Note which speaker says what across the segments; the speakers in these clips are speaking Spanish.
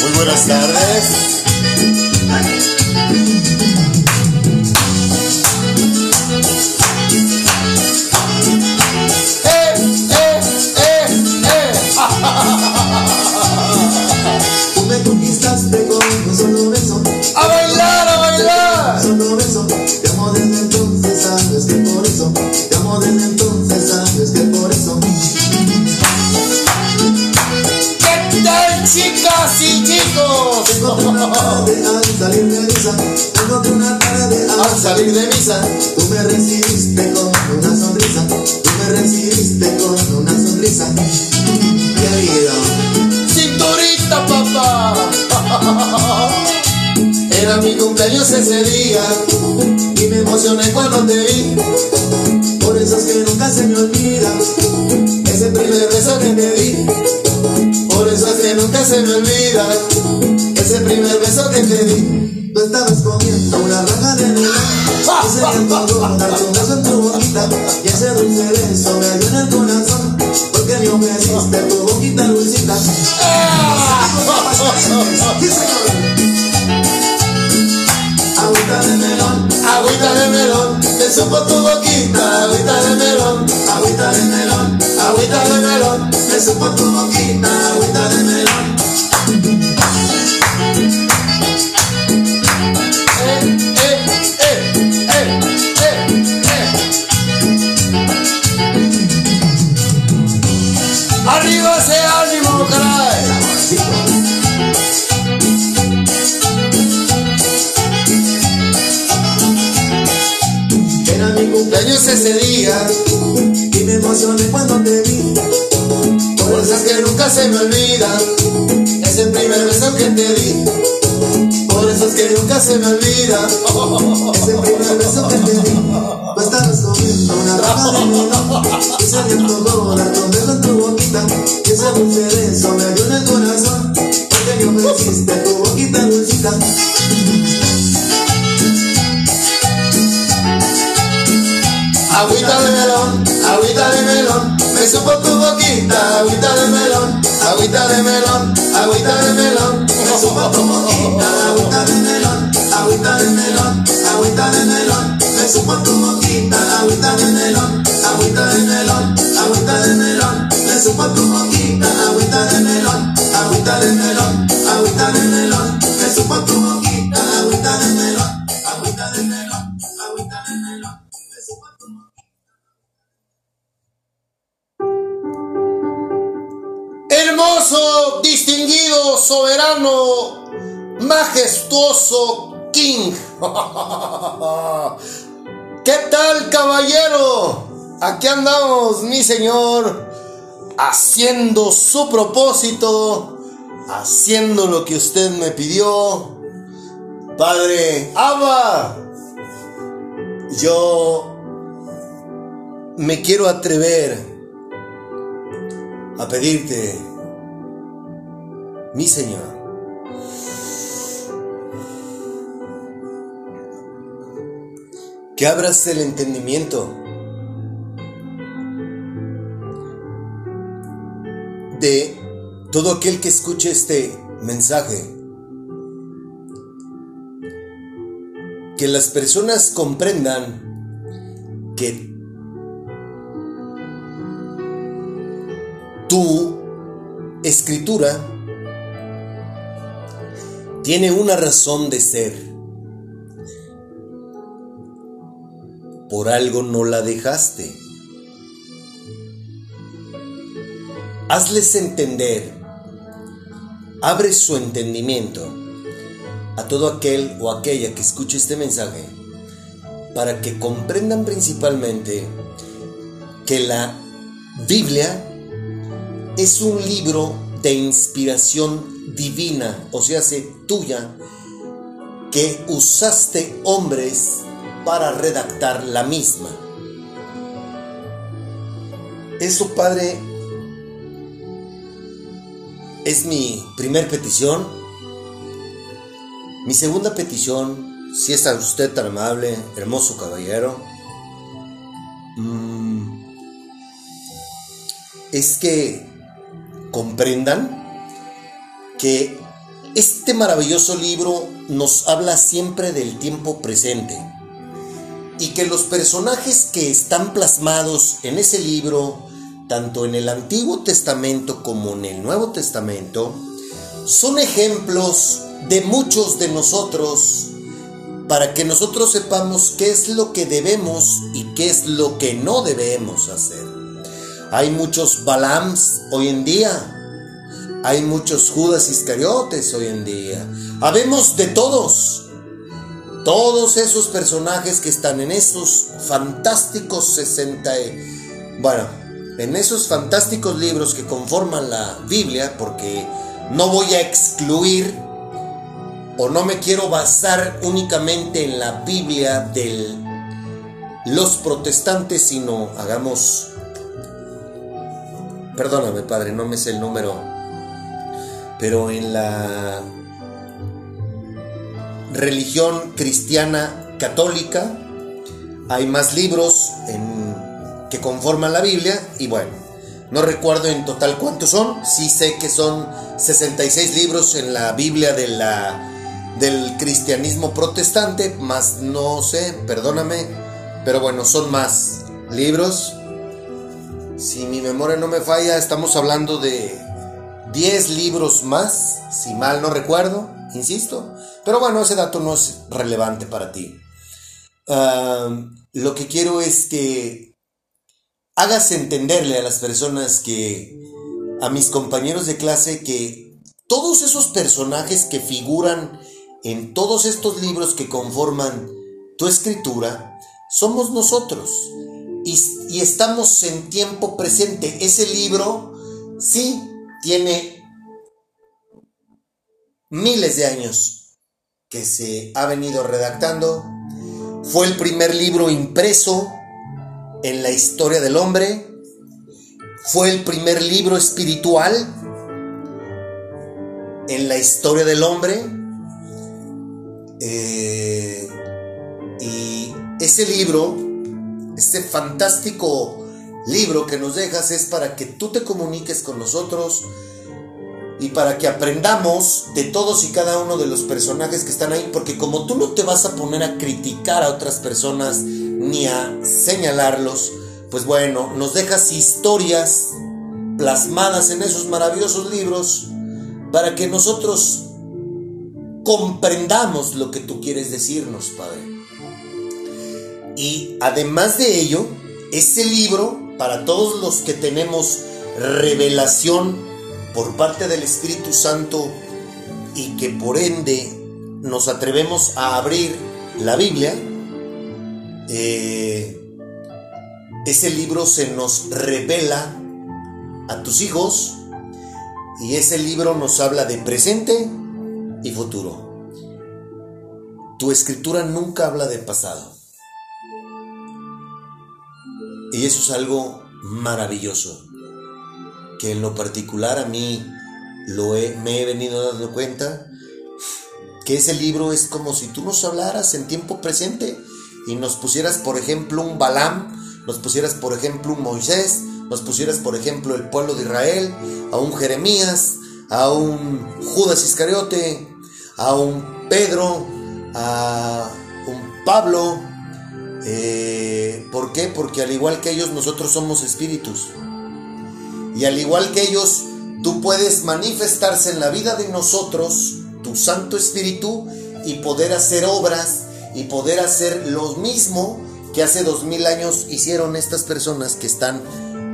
Speaker 1: Muy buenas tardes.
Speaker 2: Tarde al salir de misa. Tengo que una tarde
Speaker 1: al salir de misa,
Speaker 2: Tú me recibiste con una sonrisa. Tú me recibiste con una sonrisa. Querido.
Speaker 1: cinturita, papá. Era mi cumpleaños ese día y me emocioné cuando te vi.
Speaker 2: Por eso es que nunca se me olvida.
Speaker 1: Ese primer beso que te di. Por eso es que nunca se me olvida. Primer beso que te di.
Speaker 2: Tú estabas comiendo una raja de melón Y se me Cumpleaños
Speaker 1: ese día,
Speaker 2: y me emocioné cuando te vi.
Speaker 1: Por es que nunca se me olvida. Ese primer beso que te di, por eso es que nunca se me olvida.
Speaker 2: Ese primer beso que te di. Tú estabas comiendo una raja de melón Y dar tu beso en tu boquita. Y ese dulce beso me dio en el corazón. Porque me ofreciste tu boquita dulcita
Speaker 1: Agüita de melón, agüita de melón, me supo tu boquita, agüita de melón, agüita de melón, agüita de melón, me supo tu boquita,
Speaker 2: Agüita de melón, agüita de melón, agüita de melón Me supo tu boquita, agüita de melón, agüita de melón, agüita de melón Me supo tu boquita, agüita de melón, agüita de melón, agüita de melón Me supo tu boquita, agüita de melón,
Speaker 1: majestuoso King. ¿Qué tal, caballero? Aquí andamos, mi señor, haciendo su propósito, haciendo lo que usted me pidió. Padre, Abba, yo me quiero atrever a pedirte, mi Señor, que abras el entendimiento de todo aquel que escuche este mensaje. Que las personas comprendan que tu escritura tiene una razón de ser. Por algo no la dejaste. Hazles entender, abre su entendimiento a todo aquel o aquella que escuche este mensaje para que comprendan principalmente que la Biblia es un libro de inspiración divina, o sea, se tuya, que usaste hombres para redactar la misma. Eso, Padre, es mi primer petición. Mi segunda petición, si es a usted tan amable, hermoso caballero, mm, es que comprendan que este maravilloso libro nos habla siempre del tiempo presente y que los personajes que están plasmados en ese libro, tanto en el Antiguo Testamento como en el Nuevo Testamento, son ejemplos de muchos de nosotros para que nosotros sepamos qué es lo que debemos y qué es lo que no debemos hacer. Hay muchos Balams hoy en día, hay muchos Judas Iscariotes hoy en día, habemos de todos. Todos esos personajes que están en esos fantásticos 60, bueno, en esos fantásticos libros que conforman la Biblia, porque no voy a excluir o no me quiero basar únicamente en la Biblia de los protestantes, sino hagamos, perdóname padre, no me sé el número, pero en la religión cristiana católica. Hay más libros que conforman la Biblia y bueno, no recuerdo en total cuántos son, sí sé que son 66 libros en la Biblia de la del cristianismo protestante, más no sé, perdóname, pero bueno, son más libros. Si mi memoria no me falla, estamos hablando de 10 libros más, si mal no recuerdo, insisto. Pero bueno, ese dato no es relevante para ti. lo que quiero es que hagas entenderle a las personas que, a mis compañeros de clase, que todos esos personajes que figuran en todos estos libros que conforman tu escritura, somos nosotros. Y, estamos en tiempo presente. Ese libro, sí, tiene miles de años que se ha venido redactando. Fue el primer libro impreso en la historia del hombre. Fue el primer libro espiritual en la historia del hombre eh, y ese libro, este fantástico libro que nos dejas es para que tú te comuniques con nosotros y para que aprendamos de todos y cada uno de los personajes que están ahí, porque como tú no te vas a poner a criticar a otras personas ni a señalarlos, pues bueno, nos dejas historias plasmadas en esos maravillosos libros para que nosotros comprendamos lo que tú quieres decirnos, Padre. Y además de ello, ese libro, para todos los que tenemos revelación por parte del Espíritu Santo y que por ende nos atrevemos a abrir la Biblia, eh, ese libro se nos revela a tus hijos y ese libro nos habla de presente, y futuro. Tu escritura nunca habla de pasado. Y eso es algo maravilloso, que en lo particular a mí lo me he venido dando cuenta, que ese libro es como si tú nos hablaras en tiempo presente y nos pusieras, por ejemplo, un Balaam, nos pusieras, por ejemplo, un Moisés, nos pusieras, por ejemplo, el pueblo de Israel, a un Jeremías, a un Judas Iscariote, a un Pedro, a un Pablo. Eh, ¿Por qué? Porque al igual que ellos, nosotros somos espíritus. Y al igual que ellos, tú puedes manifestarse en la vida de nosotros, tu Santo Espíritu, y poder hacer obras y poder hacer lo mismo que hace dos mil años hicieron estas personas que están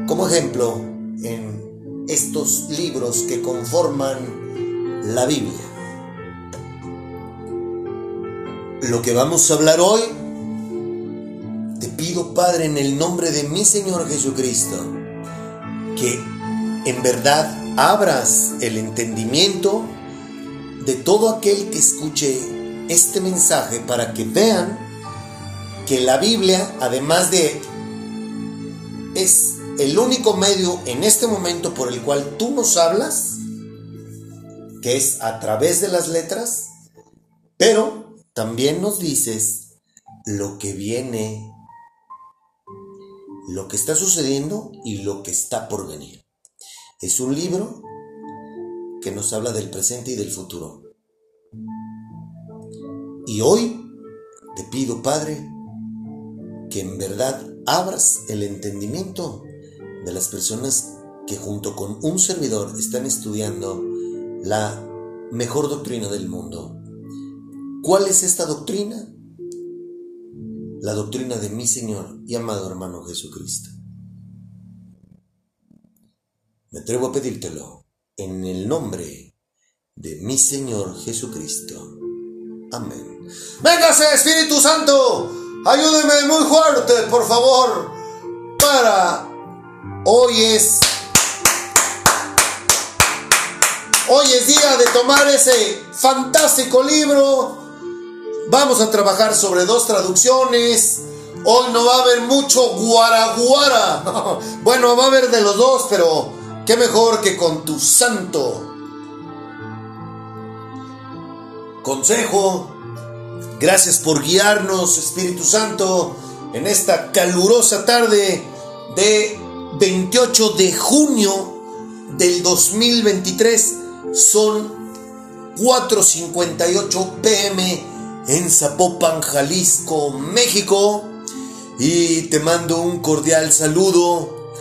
Speaker 1: como ejemplo en estos libros que conforman la Biblia. lo que vamos a hablar hoy, te pido Padre en el nombre de mi Señor Jesucristo, que en verdad abras el entendimiento de todo aquel que escuche este mensaje para que vean que la Biblia, además de, es el único medio en este momento por el cual tú nos hablas, que es a través de las letras, pero también nos dices lo que viene, lo que está sucediendo y lo que está por venir. Es un libro que nos habla del presente y del futuro. Y hoy te pido, Padre, que en verdad abras el entendimiento de las personas que junto con un servidor están estudiando la mejor doctrina del mundo. ¿Cuál es esta doctrina? La doctrina de mi Señor y amado hermano Jesucristo. Me atrevo a pedírtelo en el nombre de mi Señor Jesucristo. Amén. Véngase, Espíritu Santo, ayúdeme muy fuerte, por favor, para hoy es Hoy es día de tomar ese fantástico libro. Vamos a trabajar sobre dos traducciones. Hoy no va a haber mucho guaraguara. Bueno, va a haber de los dos, pero qué mejor que con tu santo consejo. Gracias por guiarnos, Espíritu Santo, en esta calurosa tarde de 28 de junio del 2023. Son 4.58 pm en Zapopan, Jalisco, México. Y te mando un cordial saludo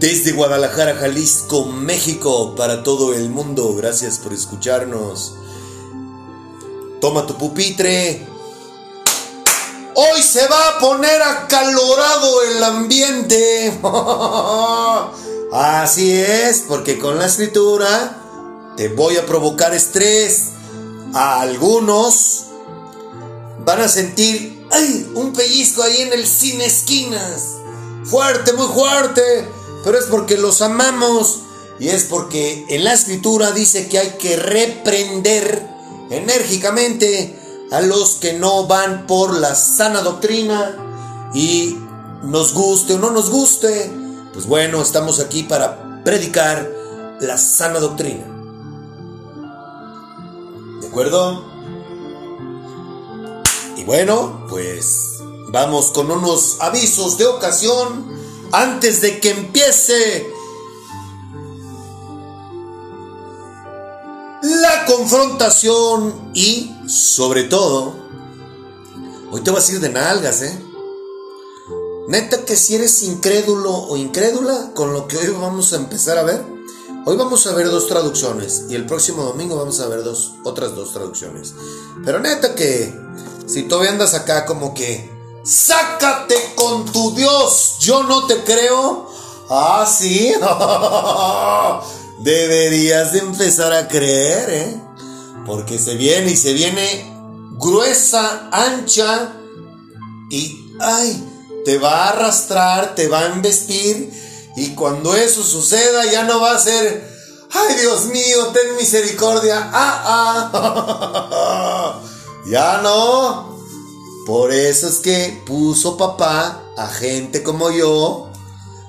Speaker 1: desde Guadalajara, Jalisco, México, para todo el mundo. Gracias por escucharnos. Toma tu pupitre. Hoy se va a poner acalorado el ambiente. Así es, porque con la escritura te voy a provocar estrés. A algunos van a sentir, ay, un pellizco ahí en el cine esquinas. Fuerte, muy fuerte. Pero es porque los amamos. Y es porque en la escritura dice que hay que reprender enérgicamente a los que no van por la sana doctrina. Y nos guste o no nos guste, pues bueno, estamos aquí para predicar la sana doctrina. ¿De acuerdo? Bueno, pues vamos con unos avisos de ocasión antes de que empiece la confrontación y, sobre todo, hoy te vas a ir de nalgas, ¿eh? Neta que si eres incrédulo o incrédula con lo que hoy vamos a empezar a ver, hoy vamos a ver dos traducciones y el próximo domingo vamos a ver dos, otras dos traducciones. Pero neta que si todavía andas acá como que, sácate con tu Dios, yo no te creo. Ah, sí. Deberías de empezar a creer, ¿eh? Porque se viene y se viene gruesa, ancha y, ay, te va a arrastrar, te va a embestir y cuando eso suceda ya no va a ser, ay Dios mío, ten misericordia, ah, ah, ya no. Por eso es que puso papá a gente como yo,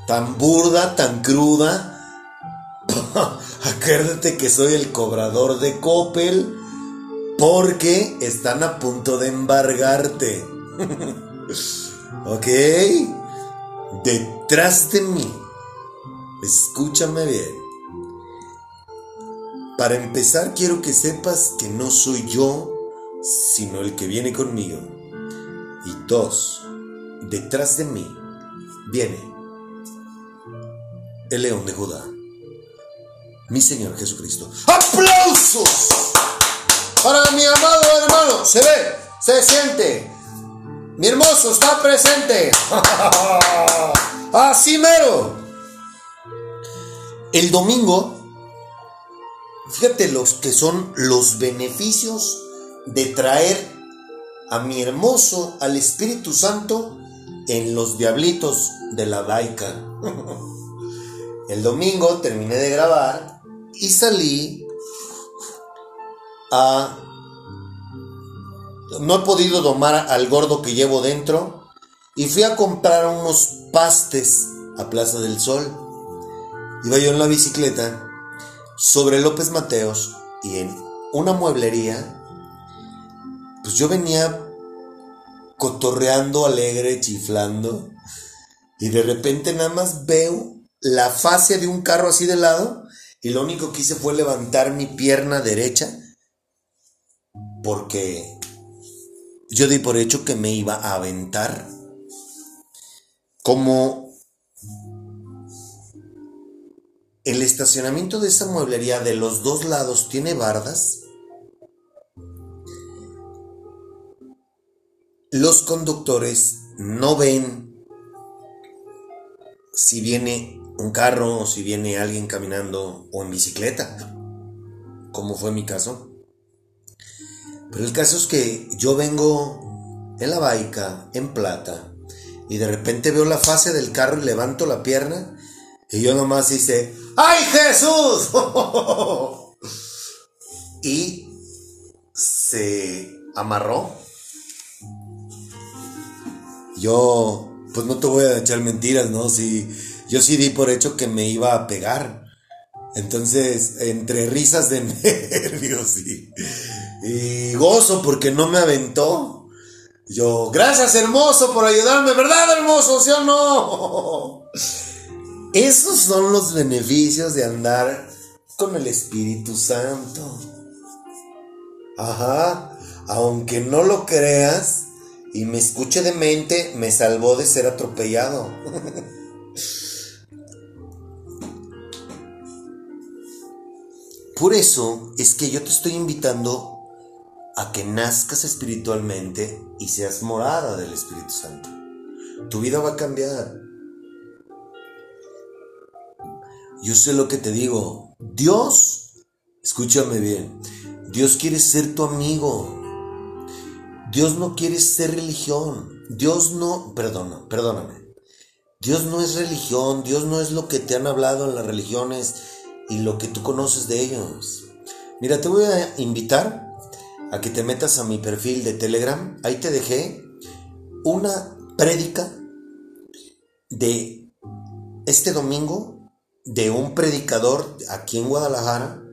Speaker 1: tan burda, tan cruda. Acuérdate que soy el cobrador de Coppel porque están a punto de embargarte. ¿Ok? Detrás de mí. Escúchame bien. Para empezar quiero que sepas que no soy yo, sino el que viene conmigo. Y dos, detrás de mí viene el león de Judá, mi Señor Jesucristo. ¡Aplausos! Para mi amado hermano, se ve, se siente, mi hermoso está presente. Así mero. El domingo, fíjate los que son los beneficios de traer a mi hermoso, al Espíritu Santo, en los diablitos de la Daika. El domingo terminé de grabar y salí a no he podido domar al gordo que llevo dentro y fui a comprar unos pastes a Plaza del Sol. Iba yo en la bicicleta sobre López Mateos y en una mueblería, pues yo venía cotorreando alegre, chiflando, y de repente nada más veo la fascia de un carro así de lado y lo único que hice fue levantar mi pierna derecha porque yo di por hecho que me iba a aventar como el estacionamiento de esa mueblería de los dos lados tiene bardas. Los conductores no ven si viene un carro o si viene alguien caminando o en bicicleta, como fue mi caso. Pero el caso es que yo vengo en la baica, en plata, y de repente veo la fase del carro y levanto la pierna y yo nomás hice, ¡ay Jesús! y se amarró. Yo, pues no te voy a echar mentiras, ¿no? Si, yo sí di por hecho que me iba a pegar. Entonces, entre risas de nervios y, y gozo porque no me aventó. Yo, gracias hermoso por ayudarme, ¿verdad hermoso? ¿Sí o no? Esos son los beneficios de andar con el Espíritu Santo. Ajá, aunque no lo creas y me escuche de mente, me salvó de ser atropellado. Por eso es que yo te estoy invitando a que nazcas espiritualmente y seas morada del Espíritu Santo. Tu vida va a cambiar. Yo sé lo que te digo. Dios, escúchame bien, Dios quiere ser tu amigo. Dios no quiere ser religión. Dios no, perdona, perdóname. Dios no es religión, Dios no es lo que te han hablado en las religiones y lo que tú conoces de ellos. Mira, te voy a invitar a que te metas a mi perfil de Telegram. Ahí te dejé una prédica de este domingo de un predicador aquí en Guadalajara,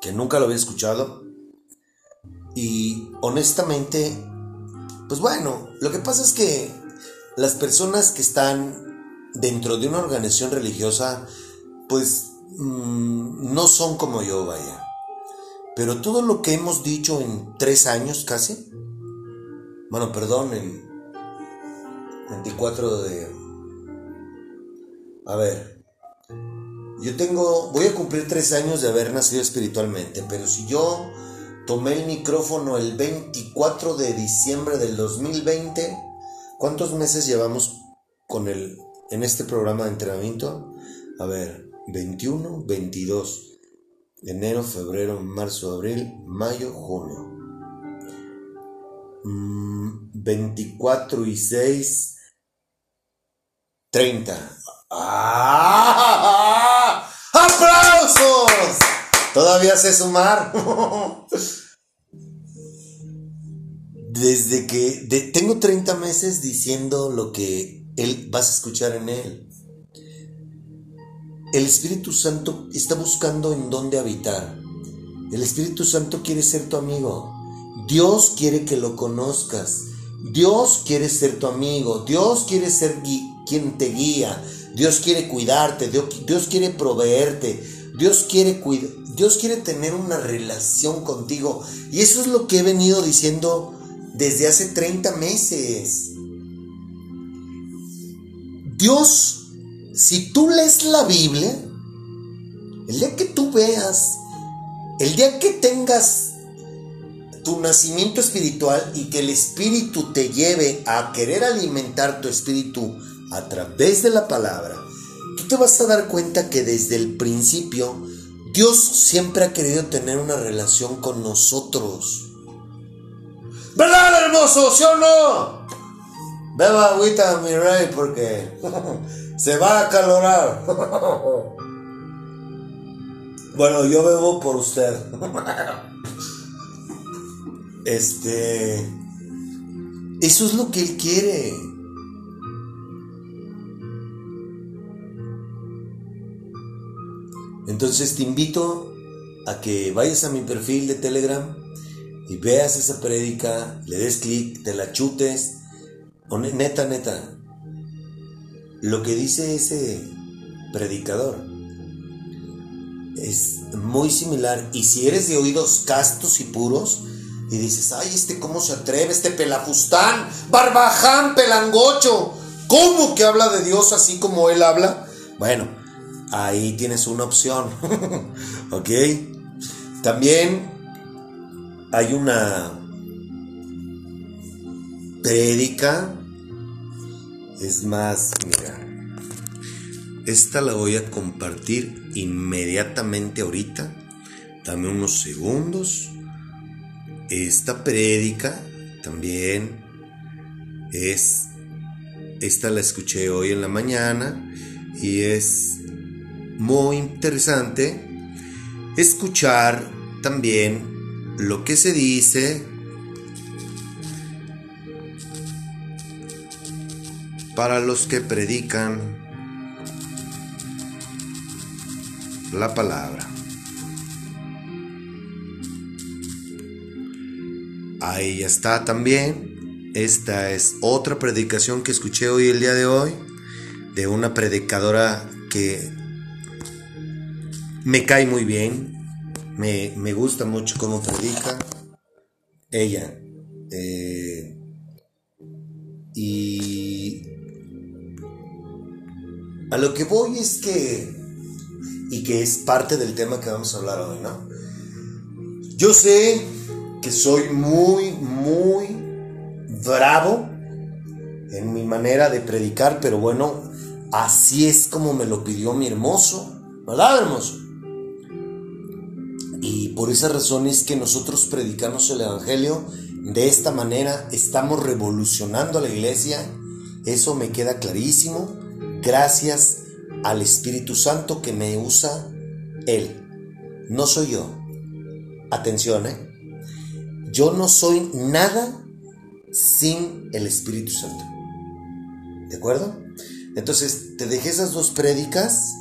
Speaker 1: que nunca lo había escuchado. Y honestamente, pues bueno, lo que pasa es que las personas que están dentro de una organización religiosa, pues mm, no son como yo, vaya. Pero todo lo que hemos dicho en tres años casi, bueno, perdón, en 24 de... A ver, yo tengo, voy a cumplir tres años de haber nacido espiritualmente, pero si yo tomé el micrófono el 24 de diciembre del 2020, ¿cuántos meses llevamos con el, en este programa de entrenamiento? A ver, 21, 22, enero, febrero, marzo, abril, mayo, junio. 24 mm, y 6, 30. ¡Ah! ¡Aplausos! Todavía sé sumar. Desde que tengo 30 meses diciendo lo que él vas a escuchar en él. El Espíritu Santo está buscando en dónde habitar. El Espíritu Santo quiere ser tu amigo. Dios quiere que lo conozcas. Dios quiere ser tu amigo. Dios quiere ser quien te guía. Dios quiere cuidarte, Dios, quiere proveerte, Dios quiere, Dios quiere tener una relación contigo. Y eso es lo que he venido diciendo desde hace 30 meses. Dios, si tú lees la Biblia, el día que tú veas, el día que tengas tu nacimiento espiritual y que el Espíritu te lleve a querer alimentar tu espíritu a través de la palabra, tú te vas a dar cuenta que desde el principio Dios siempre ha querido tener una relación con nosotros. ¿Verdad, hermoso? ¿Sí o no? Beba agüita, mi rey, porque se va a acalorar. bueno, yo bebo por usted. este. Eso es lo que él quiere. Entonces te invito a que vayas a mi perfil de Telegram y veas esa prédica, le des clic, te la chutes. neta, neta, lo que dice ese predicador es muy similar. Y si eres de oídos castos y puros, y dices, ay, este cómo se atreve, este pelafustán, barbaján, pelangocho, ¿cómo que habla de Dios así como él habla? Bueno, ahí tienes una opción, ¿ok? También hay una prédica, es más, mira, esta la voy a compartir inmediatamente ahorita, dame unos segundos. Esta prédica también es, esta la escuché hoy en la mañana y es muy interesante escuchar también lo que se dice para los que predican la palabra. Ahí está también. Esta es otra predicación que escuché hoy el día de hoy de una predicadora que me cae muy bien. Me, gusta mucho cómo predica ella. Eh, y a lo que voy es que, y que es parte del tema que vamos a hablar hoy, ¿no? Yo sé que soy muy, muy bravo en mi manera de predicar, pero bueno, así es como me lo pidió mi hermoso, ¿verdad, hermoso? Por esa razón es que nosotros predicamos el Evangelio de esta manera, estamos revolucionando a la iglesia, eso me queda clarísimo, gracias al Espíritu Santo que me usa Él, no soy yo. Atención, ¿eh? Yo no soy nada sin el Espíritu Santo. ¿De acuerdo? Entonces, te dejé esas dos prédicas.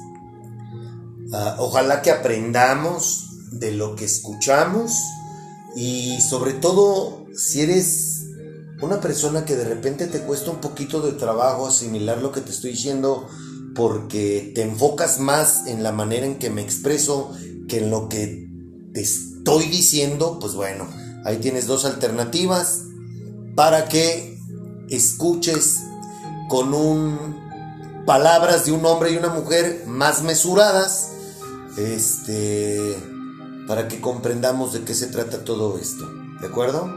Speaker 1: Ah, ojalá que aprendamos de lo que escuchamos y sobre todo si eres una persona que de repente te cuesta un poquito de trabajo asimilar lo que te estoy diciendo porque te enfocas más en la manera en que me expreso que en lo que te estoy diciendo, pues bueno, Ahí tienes dos alternativas para que escuches con un palabras de un hombre y una mujer más mesuradas, este, para que comprendamos de qué se trata todo esto, ¿de acuerdo?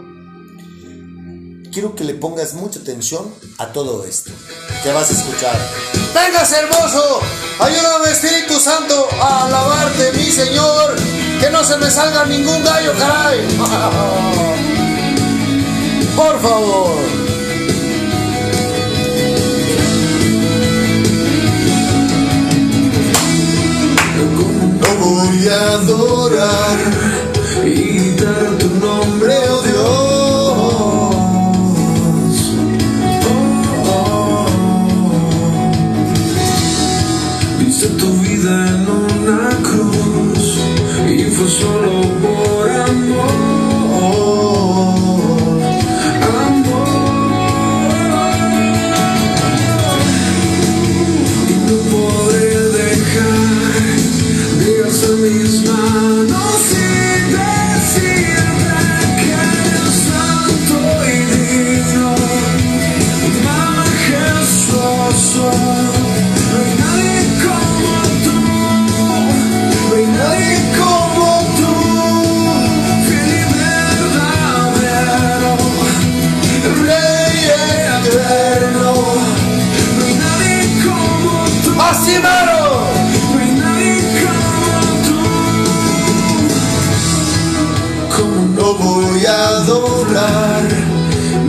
Speaker 1: Quiero que le pongas mucha atención a todo esto que vas a escuchar. ¡Vengas, hermoso! Ayúdame, Espíritu Santo, a alabarte, mi Señor que no se me salga ningún gallo, caray. Por favor.
Speaker 3: Voy a adorar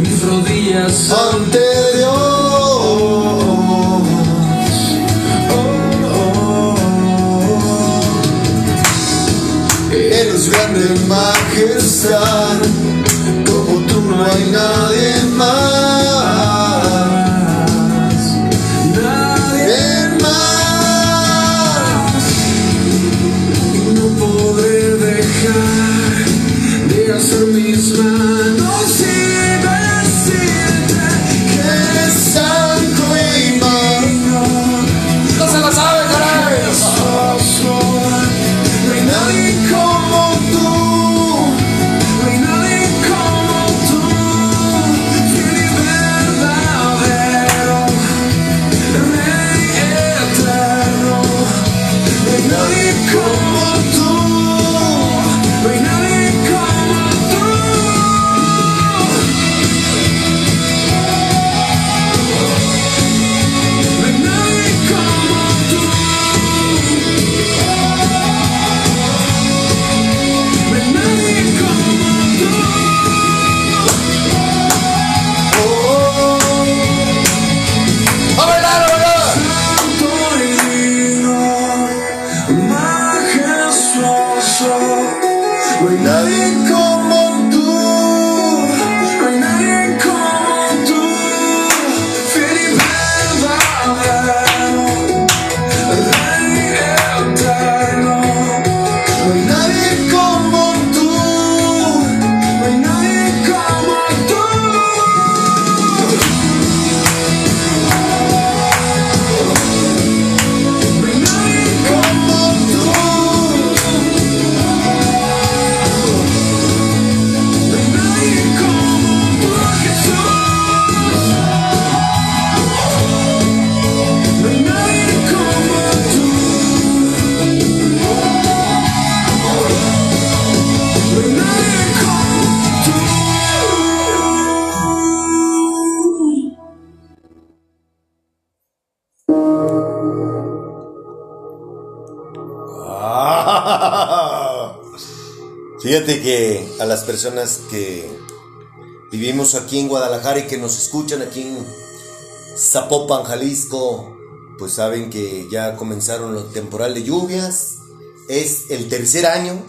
Speaker 3: mis rodillas ante
Speaker 1: Que a las personas que vivimos aquí en Guadalajara y que nos escuchan aquí en Zapopan, Jalisco, pues saben que ya comenzaron los temporal de lluvias. Es el tercer año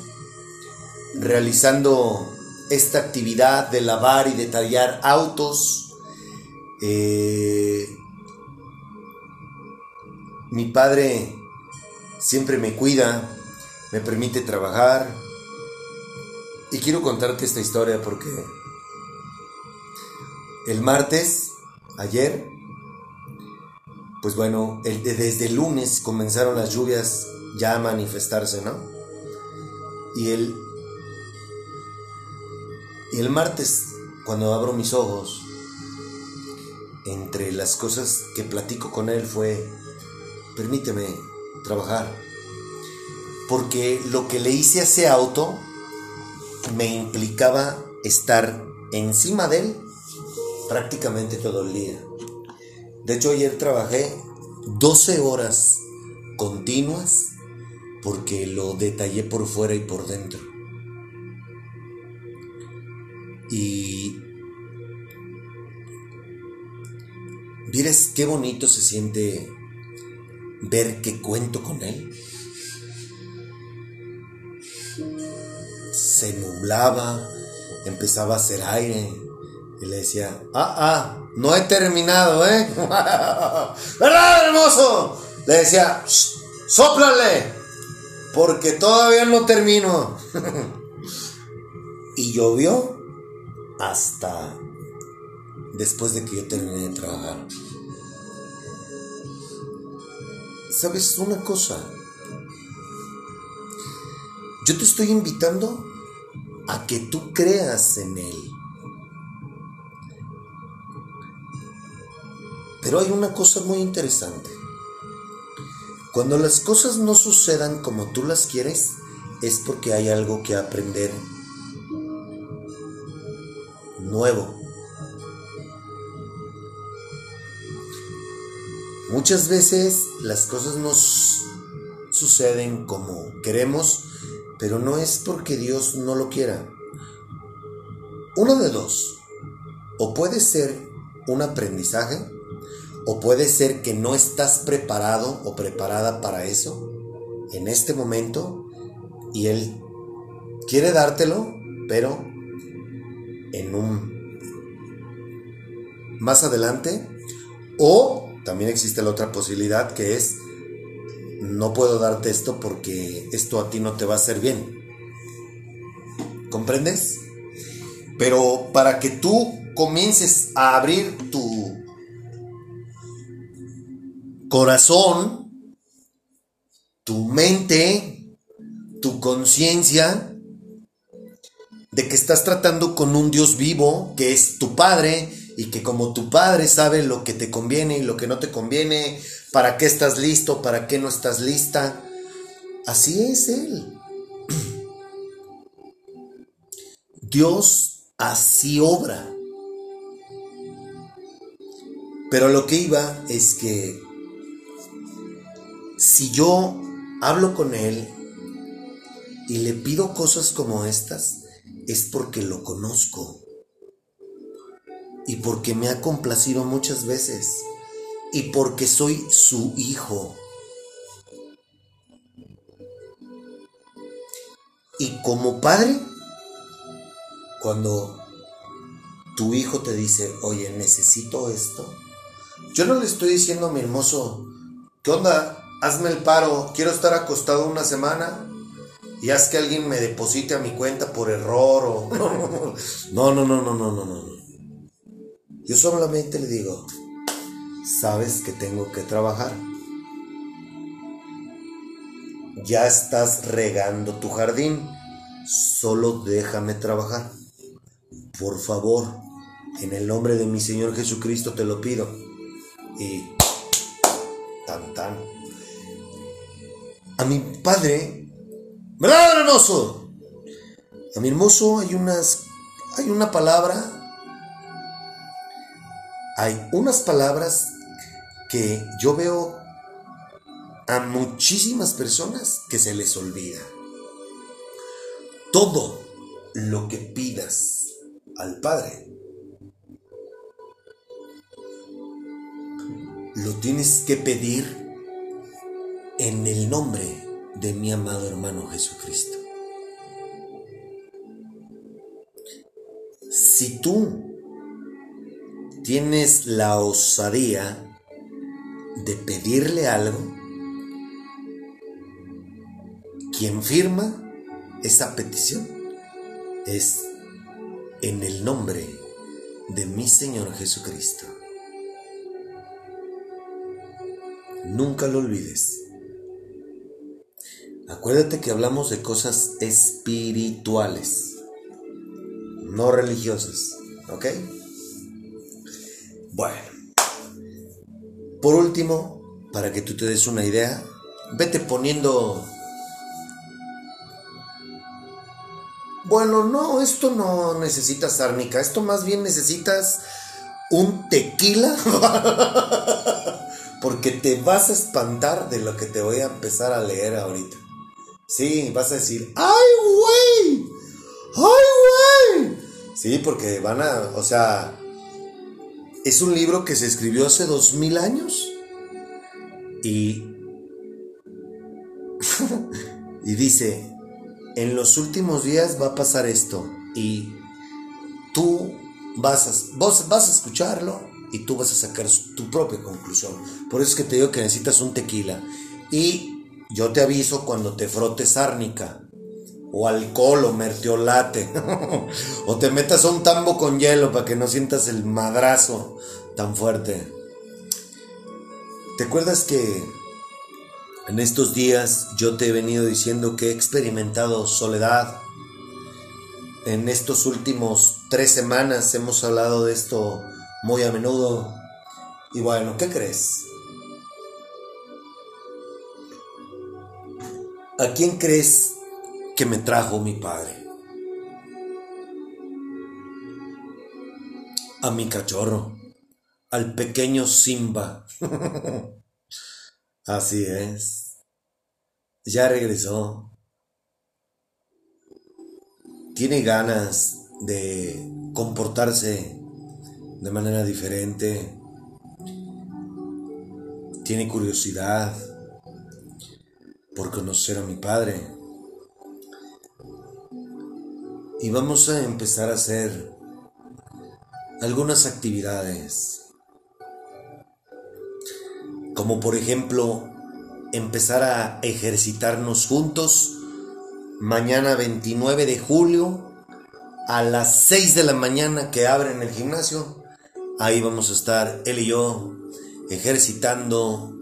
Speaker 1: realizando esta actividad de lavar y de tallar autos. Eh, mi padre siempre me cuida, me permite trabajar. Y quiero contarte esta historia porque el martes, ayer, pues bueno, desde el lunes comenzaron las lluvias ya a manifestarse, ¿no? Y el, y el martes, cuando abro mis ojos, entre las cosas que platico con él fue, permíteme trabajar, porque lo que le hice a ese auto me implicaba estar encima de él prácticamente todo el día. De hecho, ayer trabajé 12 horas continuas porque lo detallé por fuera y por dentro. Y ¿Vieres qué bonito se siente ver que cuento con él? Se nublaba, empezaba a hacer aire y le decía, ah, ah, no he terminado, ¿eh? ¿Verdad, hermoso? Le decía, sóplale, porque todavía no termino. y llovió hasta después de que yo terminé de trabajar. ¿Sabes una cosa? Yo te estoy invitando a que tú creas en Él. Pero hay una cosa muy interesante. Cuando las cosas no sucedan como tú las quieres, es porque hay algo que aprender nuevo. Muchas veces las cosas no suceden como queremos, pero no es porque Dios no lo quiera. Uno de dos. O puede ser un aprendizaje o puede ser que no estás preparado o preparada para eso en este momento y Él quiere dártelo, pero en un más adelante. O también existe la otra posibilidad que es no puedo darte esto porque esto a ti no te va a hacer bien. ¿Comprendes? Pero para que tú comiences a abrir tu corazón, tu mente, tu conciencia, de que estás tratando con un Dios vivo, que es tu Padre, y que como tu Padre sabe lo que te conviene y lo que no te conviene, para qué estás listo, para qué no estás lista, así es Él. Dios así obra. Pero lo que iba es que si yo hablo con Él y le pido cosas como estas, es porque lo conozco y porque me ha complacido muchas veces y porque soy su hijo. Y como padre, cuando tu hijo te dice, oye, necesito esto, yo no le estoy diciendo a mi hermoso, ¿qué onda? hazme el paro, quiero estar acostado una semana y haz que alguien me deposite a mi cuenta por error o... No, no, no, no, no, no, no. Yo solamente le digo, sabes que tengo que trabajar. Ya estás regando tu jardín, solo déjame trabajar. Por favor, en el nombre de mi Señor Jesucristo te lo pido. Y tan tan a mi padre, ¿verdad, hermoso? A mi hermoso hay unas, hay una palabra, hay unas palabras que yo veo a muchísimas personas que se les olvida. Todo lo que pidas al Padre, lo tienes que pedir en el nombre de mi amado hermano Jesucristo. Si tú tienes la osadía de pedirle algo, quien firma esa petición es en el nombre de mi Señor Jesucristo. Nunca lo olvides. Acuérdate que hablamos de cosas espirituales, no religiosas, ¿ok? Bueno, por último, para que tú te des una idea, vete poniendo... Bueno, no, esto no necesitas árnica, esto más bien necesitas un tequila, porque te vas a espantar de lo que te voy a empezar a leer ahorita. Sí, vas a decir, ¡ay, güey! ¡ay, güey! Sí, porque van a, o sea, es un libro que se escribió hace dos mil años. Y. y dice: En los últimos días va a pasar esto. Y tú vas a, vos vas a escucharlo y tú vas a sacar tu propia conclusión. Por eso es que te digo que necesitas un tequila. Y yo te aviso cuando te frotes árnica o alcohol o mertiolate, o te metas a un tambo con hielo para que no sientas el madrazo tan fuerte. ¿Te acuerdas que en estos días yo te he venido diciendo que he experimentado soledad? En estos últimos tres semanas hemos hablado de esto muy a menudo. Y bueno, ¿qué crees? ¿A quién crees que me trajo mi padre. A mi cachorro, al pequeño Simba. Así es. Ya regresó. Tiene ganas de comportarse de manera diferente. Tiene curiosidad por conocer a mi padre. Y vamos a empezar a hacer algunas actividades. Como por ejemplo, empezar a ejercitarnos juntos mañana 29 de julio a las 6 de la mañana que abren el gimnasio. Ahí vamos a estar él y yo ejercitando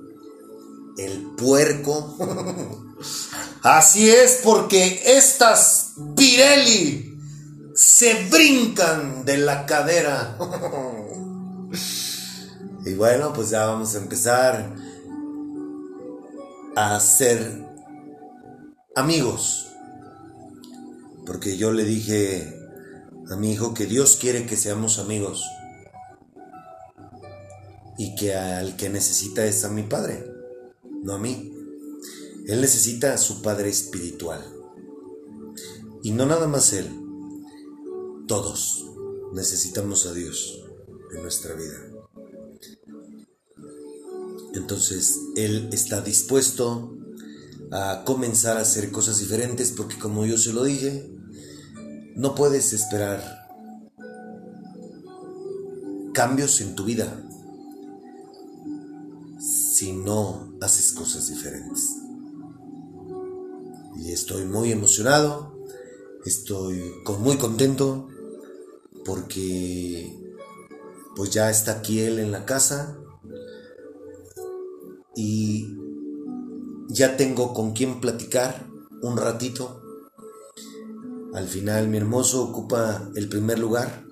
Speaker 1: el puerco. Así es porque estas Pirelli se brincan de la cadera. y bueno, pues ya vamos a empezar a ser amigos. Porque yo le dije a mi hijo que Dios quiere que seamos amigos. Y que al que necesita es a mi padre, no a mí. Él necesita a su padre espiritual. Y no nada más él. Todos necesitamos a Dios en nuestra vida. Entonces, Él está dispuesto a comenzar a hacer cosas diferentes porque como yo se lo dije, no puedes esperar cambios en tu vida si no haces cosas diferentes. Y estoy muy emocionado, estoy muy contento porque pues ya está aquí él en la casa y ya tengo con quien platicar un ratito. Al final mi hermoso ocupa el primer lugar,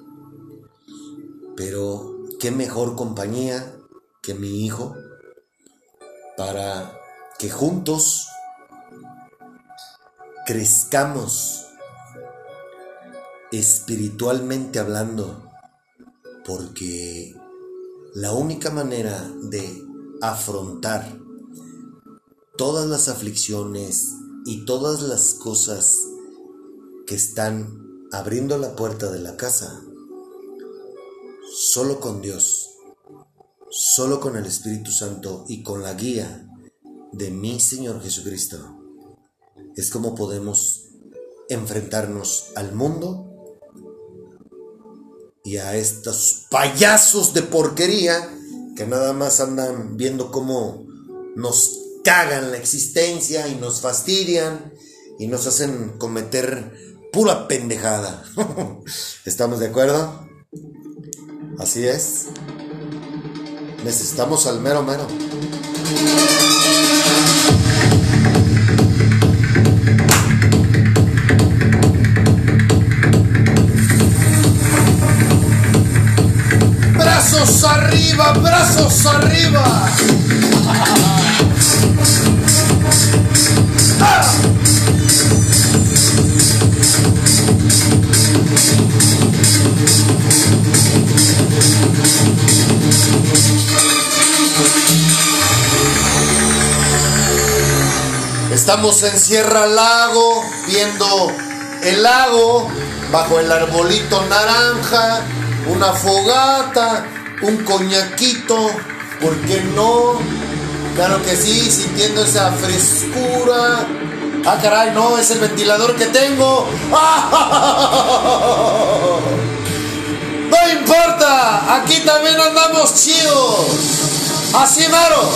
Speaker 1: pero qué mejor compañía que mi hijo para que juntos crezcamos espiritualmente hablando, porque la única manera de afrontar todas las aflicciones y todas las cosas que están abriendo la puerta de la casa, solo con Dios, solo con el Espíritu Santo y con la guía de mi Señor Jesucristo, es como podemos enfrentarnos al mundo y a estos payasos de porquería que nada más andan viendo cómo nos cagan la existencia y nos fastidian y nos hacen cometer pura pendejada. ¿Estamos de acuerdo? Así es. Necesitamos al mero mero. Arriba, brazos arriba. Estamos en Sierra Lago, viendo el lago, bajo el arbolito naranja, una fogata, un coñaquito, ¿por qué no? Claro que sí, sintiendo esa frescura. Ah, caray, no, es el ventilador que tengo. No importa, aquí también andamos chidos. Así, Maro.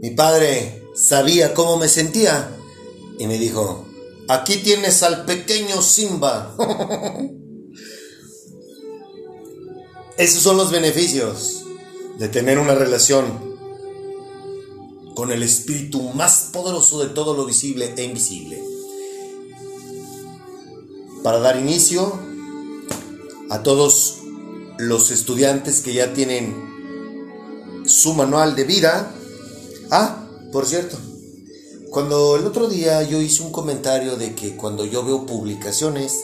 Speaker 1: Mi padre sabía cómo me sentía y me dijo, aquí tienes al pequeño Simba. Esos son los beneficios de tener una relación con el espíritu más poderoso de todo lo visible e invisible. Para dar inicio a todos los estudiantes que ya tienen su manual de vida. Ah, por cierto, cuando el otro día yo hice un comentario de que cuando yo veo publicaciones,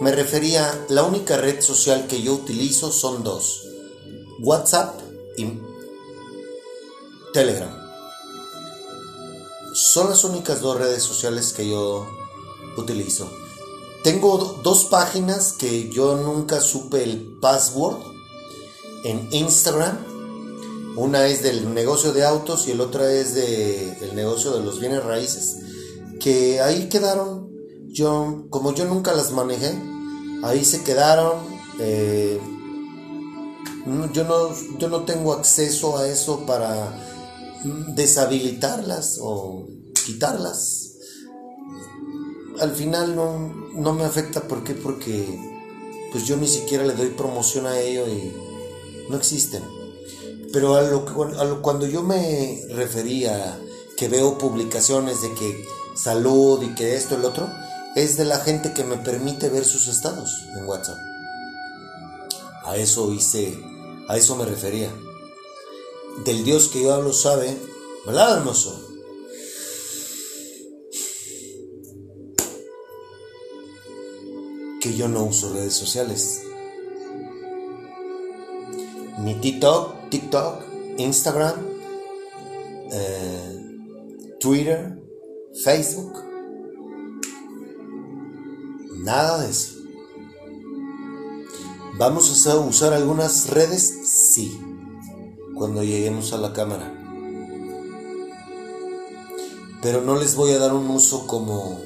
Speaker 1: me refería, la única red social que yo utilizo son dos, WhatsApp y Telegram. Son las únicas dos redes sociales que yo utilizo. tengo dos páginas que yo nunca supe el password en Instagram. Una es del negocio de autos y el otra es del negocio de los bienes raíces. Que ahí quedaron. Yo, como yo nunca las manejé, ahí se quedaron. Eh, yo, no, yo no tengo acceso a eso para deshabilitarlas o quitarlas. Al final no, no me afecta, ¿por qué? Porque pues yo ni siquiera le doy promoción a ello y no existen. Pero a lo, cuando yo me refería que veo publicaciones de que salud y que esto el otro, es de la gente que me permite ver sus estados en WhatsApp. A eso hice, a eso me refería. Del Dios que yo hablo sabe, ¿verdad, hermoso? que yo no uso redes sociales. Ni TikTok, TikTok, Instagram, eh, Twitter, Facebook. Nada de eso. ¿Vamos a usar algunas redes? Sí, cuando lleguemos a la cámara. Pero no les voy a dar un uso como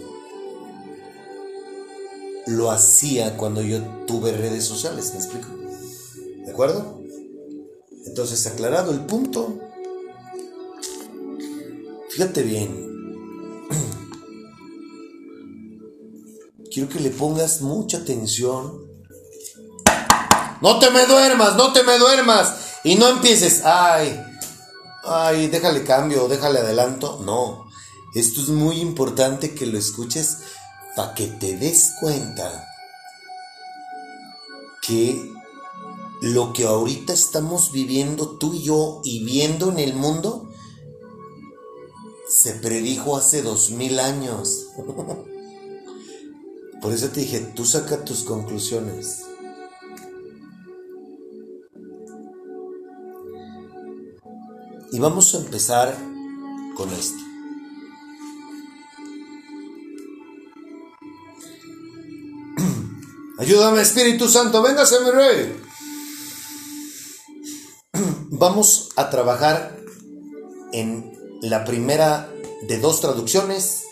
Speaker 1: lo hacía cuando yo tuve redes sociales, ¿me explico? ¿De acuerdo? Entonces, aclarado el punto, fíjate bien, quiero que le pongas mucha atención. No te me duermas, no te me duermas. Y no empieces, ay, ay, déjale cambio, déjale adelanto. No, esto es muy importante que lo escuches para que te des cuenta que lo que ahorita estamos viviendo tú y yo y viendo en el mundo se predijo hace dos mil años. Por eso te dije, tú saca tus conclusiones. Y vamos a empezar con esto. Ayúdame Espíritu Santo, véngase mi rey. Vamos a trabajar en la primera de dos traducciones.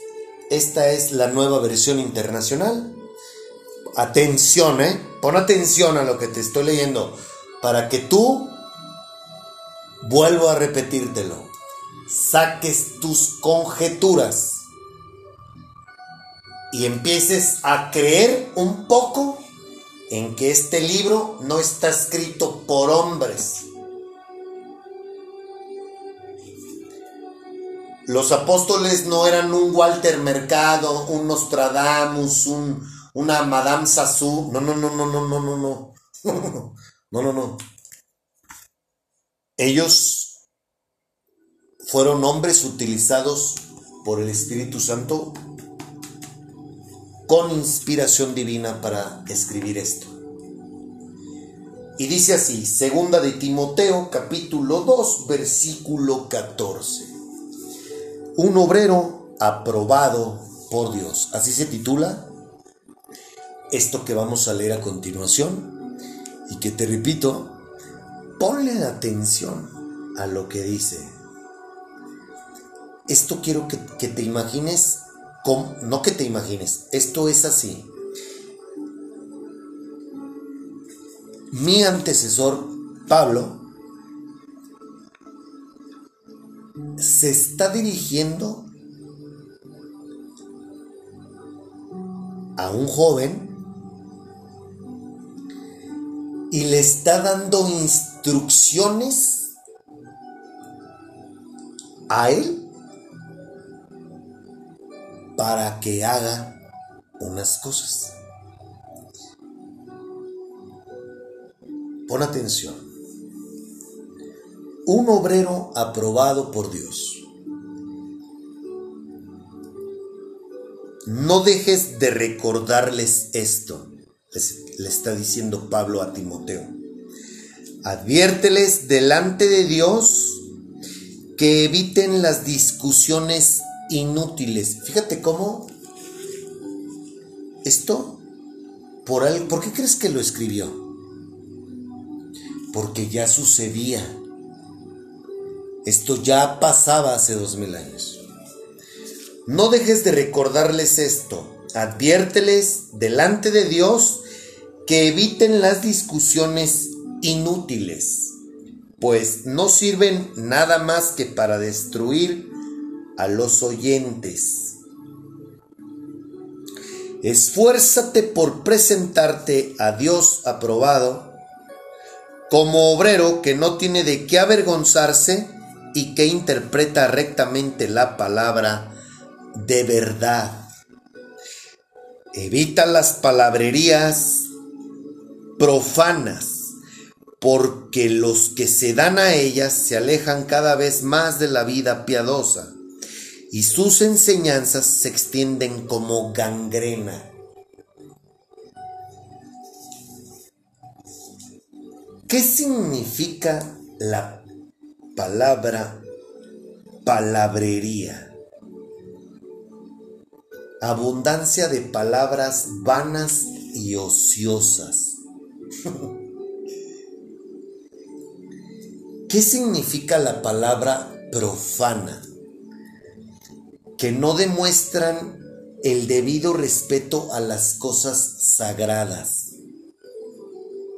Speaker 1: Esta es la nueva versión internacional. Atención, ¿eh? Pon atención a lo que te estoy leyendo para que tú, vuelvo a repetírtelo, saques tus conjeturas y empieces a creer un poco en que este libro no está escrito por hombres. Los apóstoles no eran un Walter Mercado, un Nostradamus, un, una Madame Sassou. No, no, no, no, no, no, no, no. No, no, no. Ellos fueron hombres utilizados por el Espíritu Santo con inspiración divina para escribir esto. Y dice así, segunda de Timoteo capítulo 2 versículo 14. Un obrero aprobado por Dios. Así se titula esto que vamos a leer a continuación y que te repito, ponle atención a lo que dice. Esto quiero que, que te imagines no que te imagines, esto es así. Mi antecesor, Pablo, se está dirigiendo a un joven y le está dando instrucciones a él para que haga unas cosas. Pon atención. Un obrero aprobado por Dios. No dejes de recordarles esto, le está diciendo Pablo a Timoteo. Adviérteles delante de Dios que eviten las discusiones inútiles. Fíjate cómo esto, por, algo, ¿por qué crees que lo escribió? Porque ya sucedía. Esto ya pasaba hace dos mil años. No dejes de recordarles esto. Adviérteles delante de Dios que eviten las discusiones inútiles, pues no sirven nada más que para destruir a los oyentes. Esfuérzate por presentarte a Dios aprobado como obrero que no tiene de qué avergonzarse y que interpreta rectamente la palabra de verdad. Evita las palabrerías profanas, porque los que se dan a ellas se alejan cada vez más de la vida piadosa y sus enseñanzas se extienden como gangrena. ¿Qué significa la palabra palabrería? Abundancia de palabras vanas y ociosas. ¿Qué significa la palabra profana? que no demuestran el debido respeto a las cosas sagradas.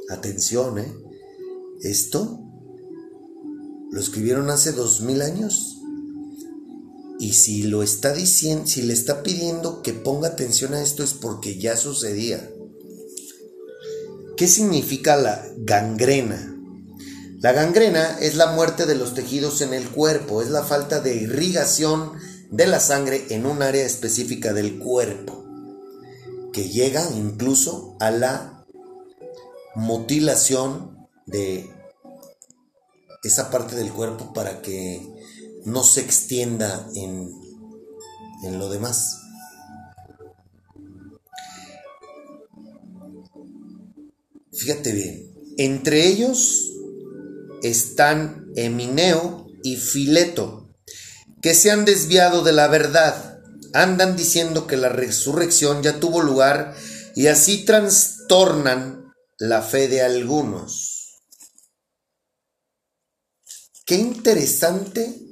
Speaker 1: Atención, ¿eh? Esto lo escribieron hace dos mil años. Y si lo está diciendo, si le está pidiendo que ponga atención a esto es porque ya sucedía. ¿Qué significa la gangrena? La gangrena es la muerte de los tejidos en el cuerpo, es la falta de irrigación de la sangre en un área específica del cuerpo, que llega incluso a la mutilación de esa parte del cuerpo para que no se extienda en, en lo demás. Fíjate bien, entre ellos están Emineo y Fileto que se han desviado de la verdad. Andan diciendo que la resurrección ya tuvo lugar y así trastornan la fe de algunos. Qué interesante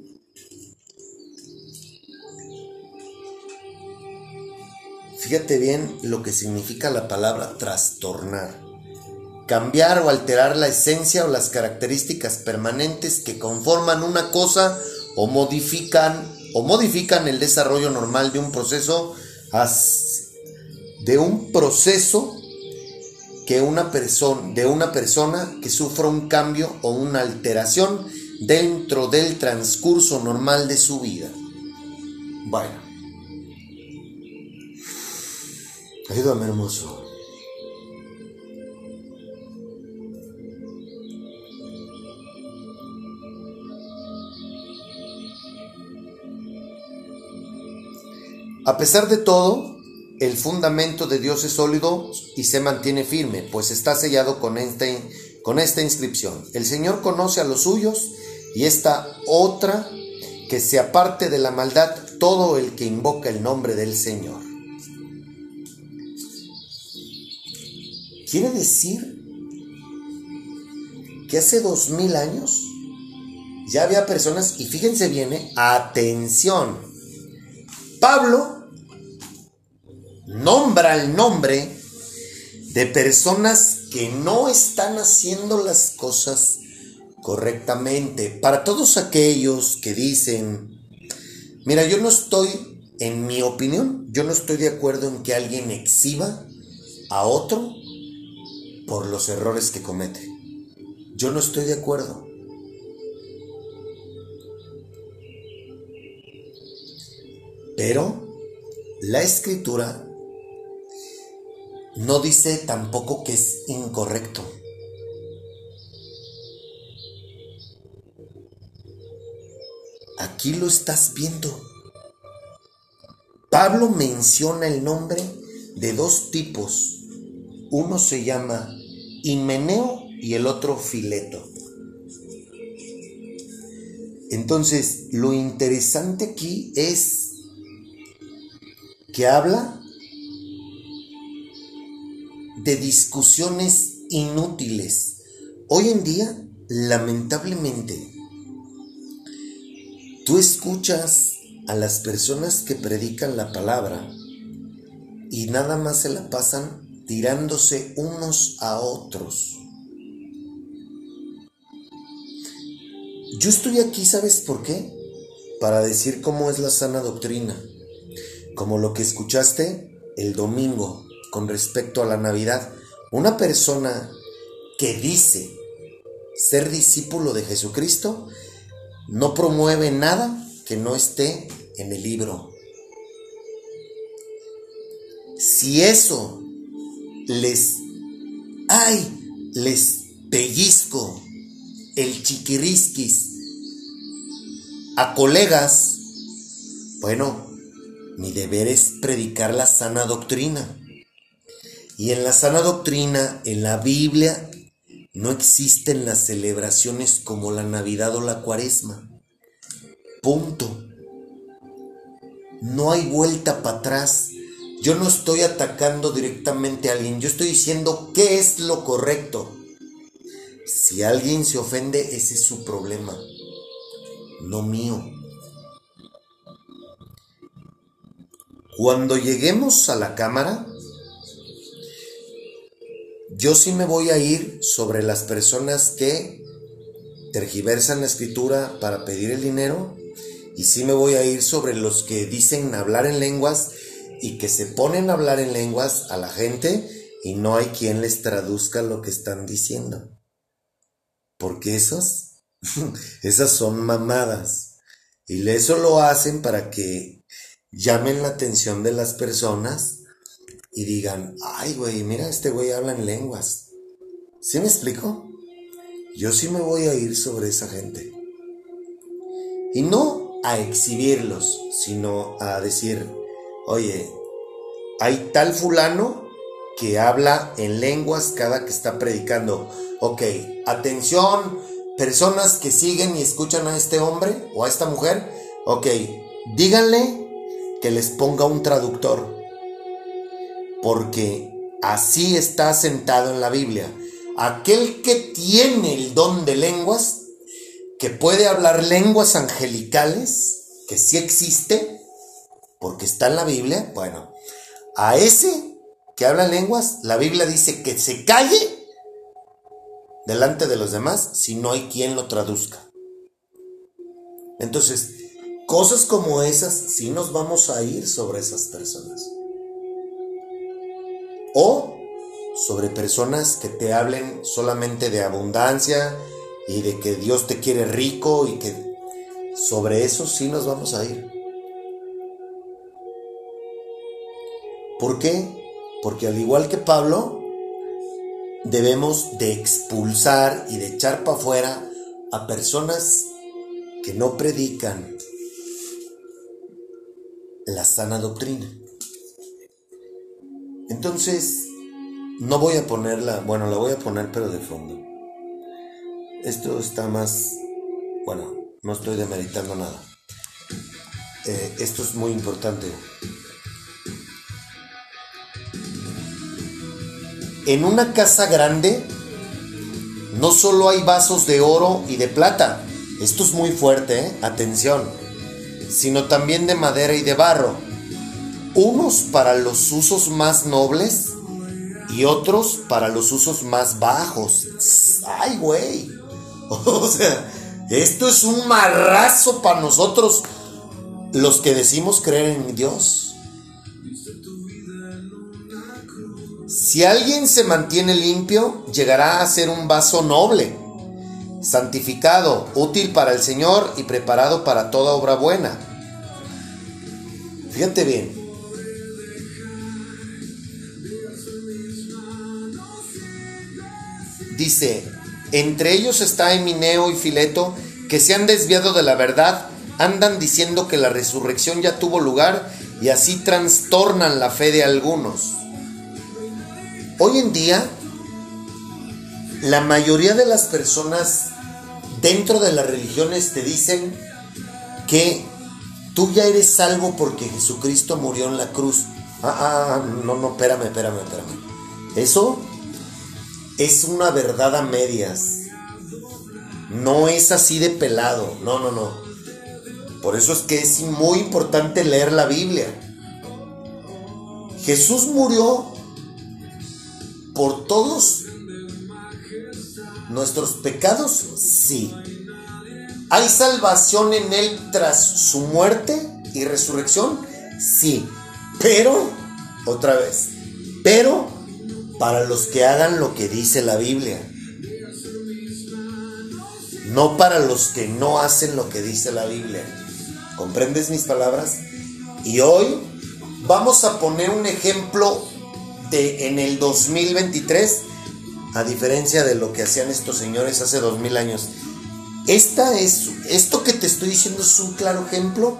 Speaker 1: Fíjate bien lo que significa la palabra trastornar. Cambiar o alterar la esencia o las características permanentes que conforman una cosa o modifican o modifican el desarrollo normal de un proceso de un proceso que una persona de una persona que sufra un cambio o una alteración dentro del transcurso normal de su vida. Bueno. Ayúdame hermoso. A pesar de todo, el fundamento de Dios es sólido y se mantiene firme, pues está sellado con, este, con esta inscripción. El Señor conoce a los suyos y esta otra, que se aparte de la maldad todo el que invoca el nombre del Señor. Quiere decir que hace dos mil años ya había personas, y fíjense bien, ¿eh? atención, Pablo nombra el nombre de personas que no están haciendo las cosas correctamente. Para todos aquellos que dicen, mira, yo no estoy, en mi opinión, yo no estoy de acuerdo en que alguien exhiba a otro por los errores que comete. Yo no estoy de acuerdo. Pero la escritura no dice tampoco que es incorrecto. Aquí lo estás viendo. Pablo menciona el nombre de dos tipos. Uno se llama Himeneo y el otro Fileto. Entonces, lo interesante aquí es que habla de discusiones inútiles. Hoy en día, lamentablemente, tú escuchas a las personas que predican la palabra y nada más se la pasan tirándose unos a otros. Yo estoy aquí, ¿sabes por qué? Para decir cómo es la sana doctrina, como lo que escuchaste el domingo con respecto a la Navidad. Una persona que dice ser discípulo de Jesucristo no promueve nada que no esté en el libro. Si eso les, ay, les pellizco el chiquirisquis a colegas, bueno, mi deber es predicar la sana doctrina. Y en la sana doctrina, en la Biblia, no existen las celebraciones como la Navidad o la Cuaresma. Punto. No hay vuelta para atrás. Yo no estoy atacando directamente a alguien, yo estoy diciendo qué es lo correcto. Si alguien se ofende, ese es su problema, no mío. Cuando lleguemos a la cámara, yo sí me voy a ir sobre las personas que tergiversan la escritura para pedir el dinero y sí me voy a ir sobre los que dicen hablar en lenguas y que se ponen a hablar en lenguas a la gente y no hay quien les traduzca lo que están diciendo. Porque esos, esas son mamadas. Y eso lo hacen para que llamen la atención de las personas y digan, ay güey, mira, este güey habla en lenguas. ¿Sí me explico? Yo sí me voy a ir sobre esa gente. Y no a exhibirlos, sino a decir, oye, hay tal fulano que habla en lenguas cada que está predicando. Ok, atención, personas que siguen y escuchan a este hombre o a esta mujer. Ok, díganle que les ponga un traductor. Porque así está sentado en la Biblia. Aquel que tiene el don de lenguas, que puede hablar lenguas angelicales, que sí existe, porque está en la Biblia, bueno, a ese que habla lenguas, la Biblia dice que se calle delante de los demás si no hay quien lo traduzca. Entonces, cosas como esas sí nos vamos a ir sobre esas personas. O sobre personas que te hablen solamente de abundancia y de que Dios te quiere rico y que sobre eso sí nos vamos a ir. ¿Por qué? Porque al igual que Pablo, debemos de expulsar y de echar para afuera a personas que no predican la sana doctrina. Entonces, no voy a ponerla, bueno, la voy a poner pero de fondo. Esto está más, bueno, no estoy demeritando nada. Eh, esto es muy importante. En una casa grande no solo hay vasos de oro y de plata, esto es muy fuerte, ¿eh? atención, sino también de madera y de barro, unos para los usos más nobles y otros para los usos más bajos. Ay, güey. O sea, esto es un marrazo para nosotros los que decimos creer en Dios. Si alguien se mantiene limpio, llegará a ser un vaso noble, santificado, útil para el Señor y preparado para toda obra buena. Fíjate bien. Dice, entre ellos está Emineo y Fileto, que se han desviado de la verdad, andan diciendo que la resurrección ya tuvo lugar y así trastornan la fe de algunos. Hoy en día, la mayoría de las personas dentro de las religiones te dicen que tú ya eres salvo porque Jesucristo murió en la cruz. Ah, ah, no, no, espérame, espérame, espérame. Eso es una verdad a medias. No es así de pelado. No, no, no. Por eso es que es muy importante leer la Biblia. Jesús murió por todos nuestros pecados, sí. ¿Hay salvación en Él tras su muerte y resurrección? Sí. Pero, otra vez, pero para los que hagan lo que dice la Biblia. No para los que no hacen lo que dice la Biblia. ¿Comprendes mis palabras? Y hoy vamos a poner un ejemplo de en el 2023, a diferencia de lo que hacían estos señores hace dos mil años. Esta es, esto que te estoy diciendo es un claro ejemplo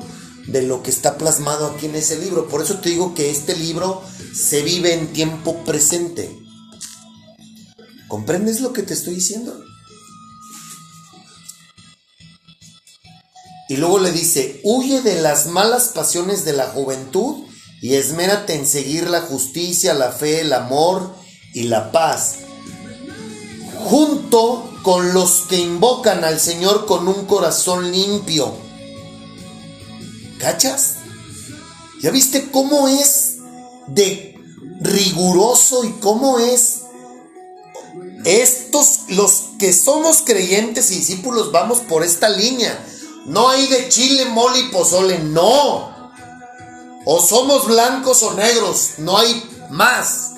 Speaker 1: de lo que está plasmado aquí en ese libro. Por eso te digo que este libro se vive en tiempo presente. ¿Comprendes lo que te estoy diciendo? Y luego le dice, huye de las malas pasiones de la juventud y esmérate en seguir la justicia, la fe, el amor y la paz, junto con los que invocan al Señor con un corazón limpio ¿Cachas? ¿Ya viste cómo es de riguroso y cómo es? Estos, los que somos creyentes y discípulos, vamos por esta línea. No hay de chile, mole y pozole, no. O somos blancos o negros, no hay más.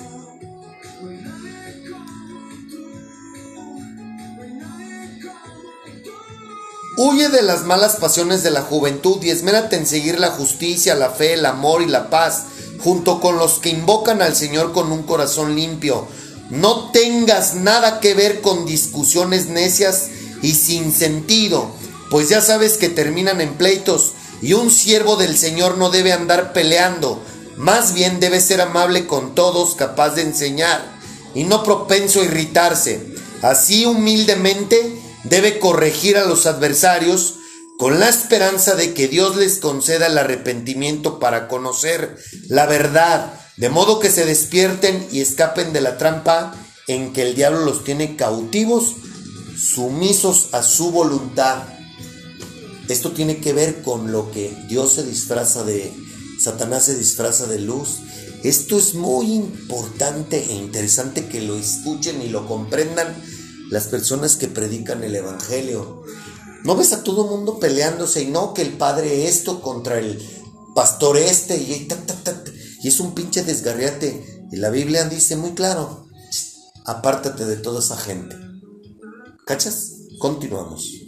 Speaker 1: Huye de las malas pasiones de la juventud y esmérate en seguir la justicia, la fe, el amor y la paz, junto con los que invocan al Señor con un corazón limpio. No tengas nada que ver con discusiones necias y sin sentido, pues ya sabes que terminan en pleitos y un siervo del Señor no debe andar peleando, más bien debe ser amable con todos, capaz de enseñar y no propenso a irritarse. Así humildemente debe corregir a los adversarios con la esperanza de que Dios les conceda el arrepentimiento para conocer la verdad, de modo que se despierten y escapen de la trampa en que el diablo los tiene cautivos, sumisos a su voluntad. Esto tiene que ver con lo que Dios se disfraza de, Satanás se disfraza de luz. Esto es muy importante e interesante que lo escuchen y lo comprendan las personas que predican el Evangelio. No ves a todo mundo peleándose y no que el padre esto contra el pastor este y, y es un pinche desgarriate. Y la Biblia dice muy claro, apártate de toda esa gente. ¿Cachas? Continuamos.